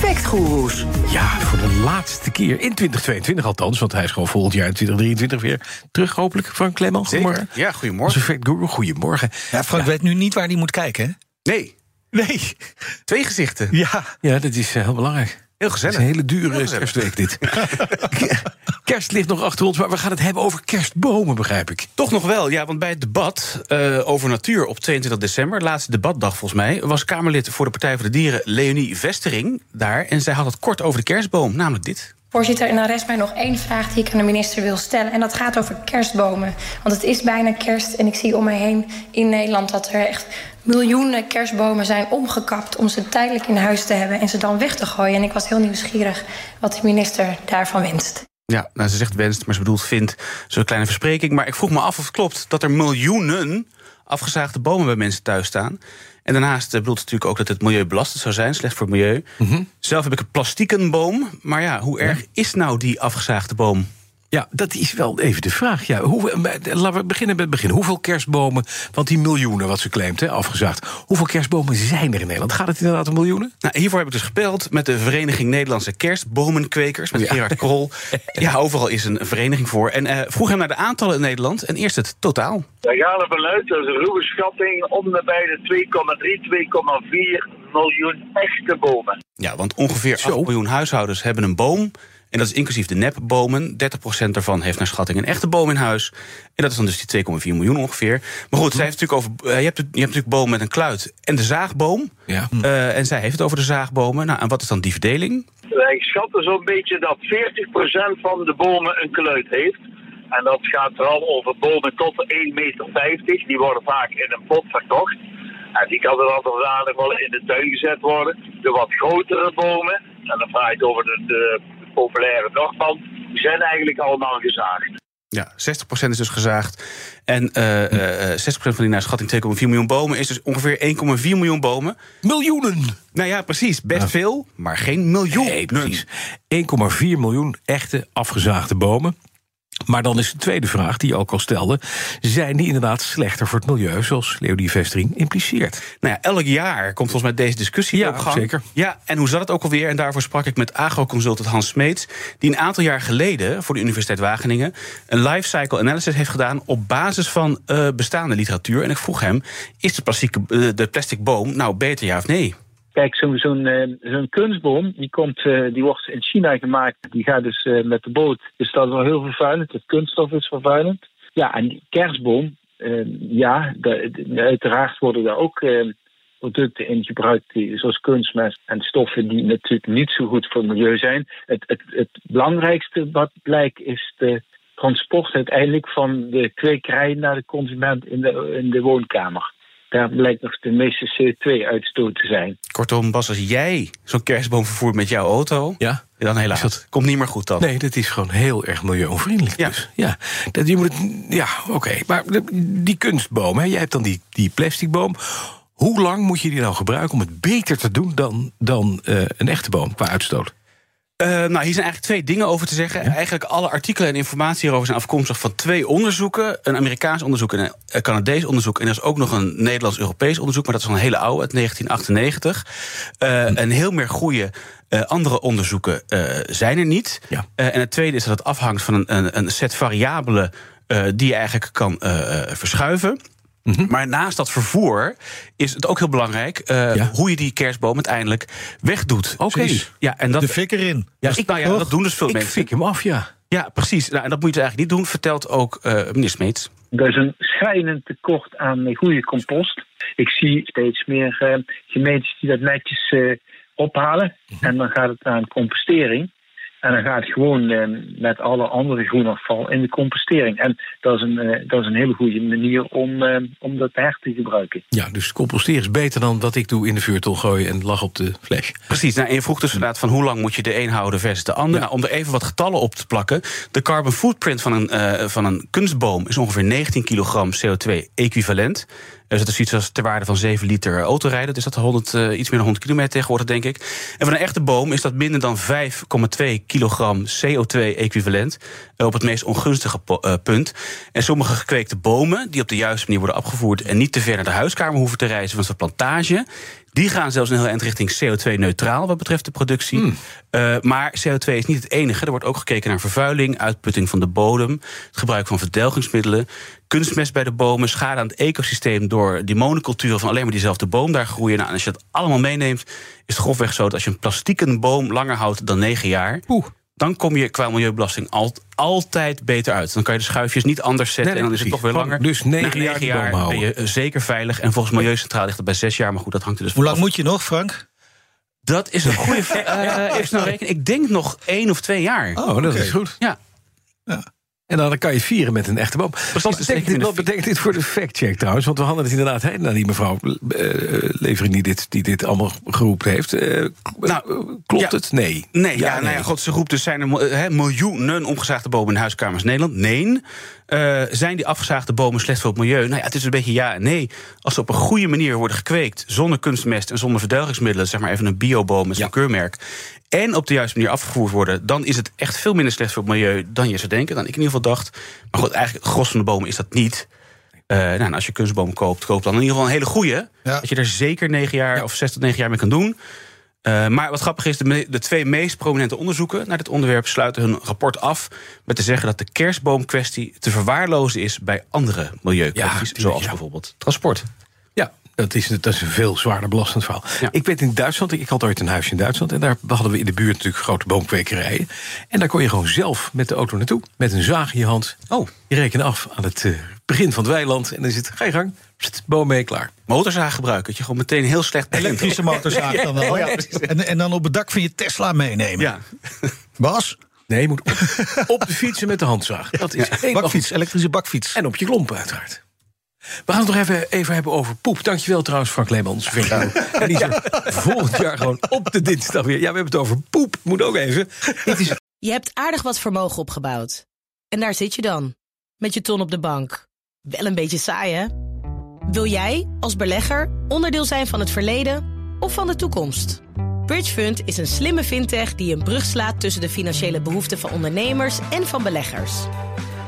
Factgoeroes. Ja, voor de laatste keer in 2022 althans, want hij is gewoon volgend jaar in 2023 weer terug, hopelijk. Frank Klemman, goedemorgen. Ja, goedemorgen. Factguru, goedemorgen. Ja, Frank weet nu niet waar hij moet kijken, hè? Nee, Nee, twee gezichten. Ja. ja, dat is eh, heel belangrijk. Heel Het gezellig. is een hele dure kerstweek dit. Kerst ligt nog achter ons, maar we gaan het hebben over kerstbomen, begrijp ik. Toch nog wel, ja, want bij het debat eh, over natuur op 22 december, laatste debatdag volgens mij, was Kamerlid voor de Partij voor de Dieren Leonie Vestering daar. En zij had het kort over de kerstboom, namelijk dit. Voorzitter, en dan rest mij nog één vraag die ik aan de minister wil stellen. En dat gaat over kerstbomen. Want het is bijna kerst en ik zie om me heen in Nederland dat er echt miljoenen kerstbomen zijn omgekapt om ze tijdelijk in huis te hebben en ze dan weg te gooien. En ik was heel nieuwsgierig wat de minister daarvan wenst. Ja, nou, ze zegt wenst, maar ze bedoelt vindt. Zo'n kleine verspreking. Maar ik vroeg me af of het klopt dat er miljoenen afgezaagde bomen bij mensen thuis staan. En daarnaast eh, bedoelt ze natuurlijk ook dat het milieubelastend zou zijn, slecht voor het milieu. Zelf heb ik een plastieken boom. Maar ja, hoe erg is nou die afgezaagde boom? Ja, dat is wel even de vraag. Ja, hoe, eh, laten we beginnen met het begin. Hoeveel kerstbomen, want die miljoenen wat ze claimt, hè, afgezaagd. Hoeveel kerstbomen zijn er in Nederland? Gaat het inderdaad om miljoenen? Nou, hiervoor heb ik dus gebeld met de Vereniging Nederlandse Kerstbomenkwekers, met Ja. Gerard Krol. Ja, overal is een vereniging voor. En eh, vroeg hem naar de aantallen in Nederland. En eerst het totaal. Daar gaan we vanuit, dat is een ruwe schatting, om de bij de 2,3, 2,4 miljoen echte bomen. Ja, want ongeveer Zo. 8 miljoen huishoudens hebben een boom. En dat is inclusief de nepbomen. 30% daarvan heeft naar schatting een echte boom in huis. En dat is dan dus die 2,4 miljoen ongeveer. Maar goed, zij heeft het natuurlijk over. eh, je, hebt, je hebt natuurlijk bomen met een kluit en de zaagboom. Ja. Eh, en zij heeft het over de zaagbomen. Nou, en wat is dan die verdeling? Wij schatten zo'n beetje dat 40% van de bomen een kluit heeft. En dat gaat vooral over bomen tot 1,50 meter. Die worden vaak in een pot verkocht. En die kan er dan wel in de tuin gezet worden. De wat grotere bomen, en dan vraag ik over de, de populaire dagpand, die zijn eigenlijk allemaal gezaagd. Ja, 60% is dus gezaagd. En eh, eh, 60% van die naar schatting 2,4 miljoen bomen is dus ongeveer 1,4 miljoen bomen. Miljoenen! Nou ja, precies. Best veel, maar geen miljoen. Nee, precies. 1,4 miljoen echte afgezaagde bomen. Maar dan is de tweede vraag die je ook al stelde... zijn die inderdaad slechter voor het milieu... zoals Leonie Vestering impliceert? Nou ja, elk jaar komt volgens mij deze discussie Ja, op gang. zeker. Ja, en hoe zat het ook alweer? En daarvoor sprak ik met agroconsultant Hans Smeets... die een aantal jaar geleden voor de Universiteit Wageningen... een life cycle analysis heeft gedaan op basis van eh, bestaande literatuur. En ik vroeg hem, is de plastic, eh, de plastic boom nou beter, ja of nee? Kijk, zo'n eh, zo'n kunstboom, die, komt, eh, die wordt in China gemaakt. Die gaat dus eh, met de boot. Dus dat is wel heel vervuilend. Het kunststof is vervuilend. Ja, en die kerstboom, ja, uiteraard worden daar ook producten in gebruikt, zoals kunstmest en stoffen die natuurlijk niet zo goed voor het milieu zijn. Het, het, het belangrijkste wat blijkt is de transport uiteindelijk van de kwekerij naar de consument in de, in de woonkamer. Daar blijkt nog de meeste CO2-uitstoot te zijn. Kortom, Bas, als jij zo'n kerstboom vervoert met jouw auto... Ja? dan helaas. Dat- Komt niet meer goed dan. Nee, dat is gewoon heel erg milieuonvriendelijk. Ja. Dus. ja. Dat, je moet het, ja, oké. Maar die kunstboom, hè, jij hebt dan die, die plasticboom. Hoe lang moet je die nou gebruiken om het beter te doen dan, dan eh, een echte boom qua uitstoot? Eh, nou, hier zijn eigenlijk twee dingen over te zeggen. Eigenlijk alle artikelen en informatie hierover zijn afkomstig van twee onderzoeken. Een Amerikaans onderzoek en een Canadees onderzoek. En er is ook nog een Nederlands-Europees onderzoek, maar dat is al een hele oude, uit 1998. Eh, En heel meer goede eh, andere onderzoeken eh, zijn er niet. Ja. Eh, en het tweede is dat het afhangt van een, een, een set variabelen eh, die je eigenlijk kan eh, verschuiven. Maar naast dat vervoer is het ook heel belangrijk eh, Ja. hoe je die kerstboom uiteindelijk wegdoet. Oké. Precies. Ja, en dat, De fik erin. ja, ik, nou ja, dat doen dus veel Ik mensen. fik hem af, ja. Ja, precies. Nou, en dat moet je dus eigenlijk niet doen, vertelt ook eh, meneer Smeets. Er is een schrijnend tekort aan goede compost. Ik zie steeds meer eh, gemeentes die dat netjes eh, ophalen. En dan gaat het aan compostering. En dan gaat het gewoon eh, met alle andere groenafval in de compostering. En dat is een, eh, dat is een hele goede manier om, eh, om dat her te gebruiken. Ja, dus composteren is beter dan wat ik doe in de vuurtol gooien en lag op de flash. Precies. Nou, en je vroeg dus inderdaad van hoe lang moet je de een houden versus de ander. Ja. Nou, om er even wat getallen op te plakken. De carbon footprint van een, eh, van een kunstboom is ongeveer 19 kilogram CO2 equivalent. Dus dat is iets als ter waarde van 7 liter autorijden. Dus dat 100, eh, iets meer dan 100 kilometer tegenwoordig, denk ik. En van een echte boom is dat minder dan 5,2 kilogram CO2-equivalent. op het meest ongunstige eh, punt. En sommige gekweekte bomen, die op de juiste manier worden afgevoerd. en niet te ver naar de huiskamer hoeven te reizen van zo'n plantage. Die gaan zelfs een heel eind richting CO2-neutraal wat betreft de productie. Eh, maar CO2 is niet het enige. Er wordt ook gekeken naar vervuiling, uitputting van de bodem, het gebruik van verdelgingsmiddelen, kunstmest bij de bomen, schade aan het ecosysteem door die monoculturen van alleen maar diezelfde boom daar groeien. Nou, en als je dat allemaal meeneemt, is het grofweg zo dat als je een plastieken boom langer houdt dan negen jaar. Dan kom je qua milieubelasting al, altijd beter uit. Dan kan je de schuifjes niet anders zetten Nee, nee, en dan is het toch weer langer. Dus negen jaar houden. ben je eh, zeker veilig. En volgens Milieucentraal ligt het bij zes jaar. Maar goed, dat hangt er dus Hoe lang moet je nog, Frank? Dat is een goede vraag. Eh, even snel rekenen. Ik denk nog één of twee jaar. Oh, dat is goed. Ja. En dan kan je vieren met een echte boom. wat, dus betekent dit, met wat een vi- betekent dit voor de fact-check trouwens? Want we hadden het inderdaad hè, naar die mevrouw eh Levering die dit, die dit allemaal geroepen heeft. Eh, Nou, eh, klopt ja. het? Nee. Nee, ja, nou ja, god, ze roept dus zijn er miljoenen omgezaagde bomen in huiskamers in Nederland. Nee. Zijn die afgezaagde bomen slecht voor het milieu? Nou ja, het is een beetje ja en nee. Als ze op een goede manier worden gekweekt, zonder kunstmest en zonder verdelgingsmiddelen, zeg maar even een bioboom met zo'n keurmerk, en op de juiste manier afgevoerd worden, dan is het echt veel minder slecht voor het milieu dan je zou denken, dan ik in ieder geval dacht. Maar goed, eigenlijk het gros van de bomen is dat niet. Eh, nou, als je kunstbomen koopt, koop dan in ieder geval een hele goede. Ja. Dat je er zeker negen jaar of zes tot negen jaar mee kan doen. Eh, maar wat grappig is, de, de twee meest prominente onderzoeken naar dit onderwerp sluiten hun rapport af met te zeggen dat de kerstboomkwestie te verwaarlozen is bij andere milieukwesties, zoals bijvoorbeeld transport. Ja, dat is, dat is een veel zwaarder belastend verhaal. Ja. Ik weet in Duitsland, ik, had ooit een huisje in Duitsland... en daar hadden we in de buurt natuurlijk grote boomkwekerijen. En daar kon je gewoon zelf met de auto naartoe, met een zaag in je hand. Oh. Je rekent af aan het eh, begin van het weiland en dan zit ga je gang, pst, boom mee, klaar. Motorzaag gebruiken, dat je gewoon meteen heel slecht. Elektrische motorzaag dan wel. en, en dan op het dak van je Tesla meenemen. Ja. Bas, Nee, je moet op, op de fietsen met de handzaag. Dat is helemaal bakfiets, elektrische bakfiets. En op je klompen uiteraard. We gaan het nog even, even hebben over poep. Dankjewel trouwens, Frank Leemans. En die is er volgend jaar gewoon op de dinsdag weer. Ja, we hebben het over poep. Moet ook even. Het is Je hebt aardig wat vermogen opgebouwd. En daar zit je dan, met je ton op de bank. Wel een beetje saai, hè? Wil jij, als belegger, onderdeel zijn van het verleden of van de toekomst? Bridgefund is een slimme fintech die een brug slaat tussen de financiële behoeften van ondernemers en van beleggers.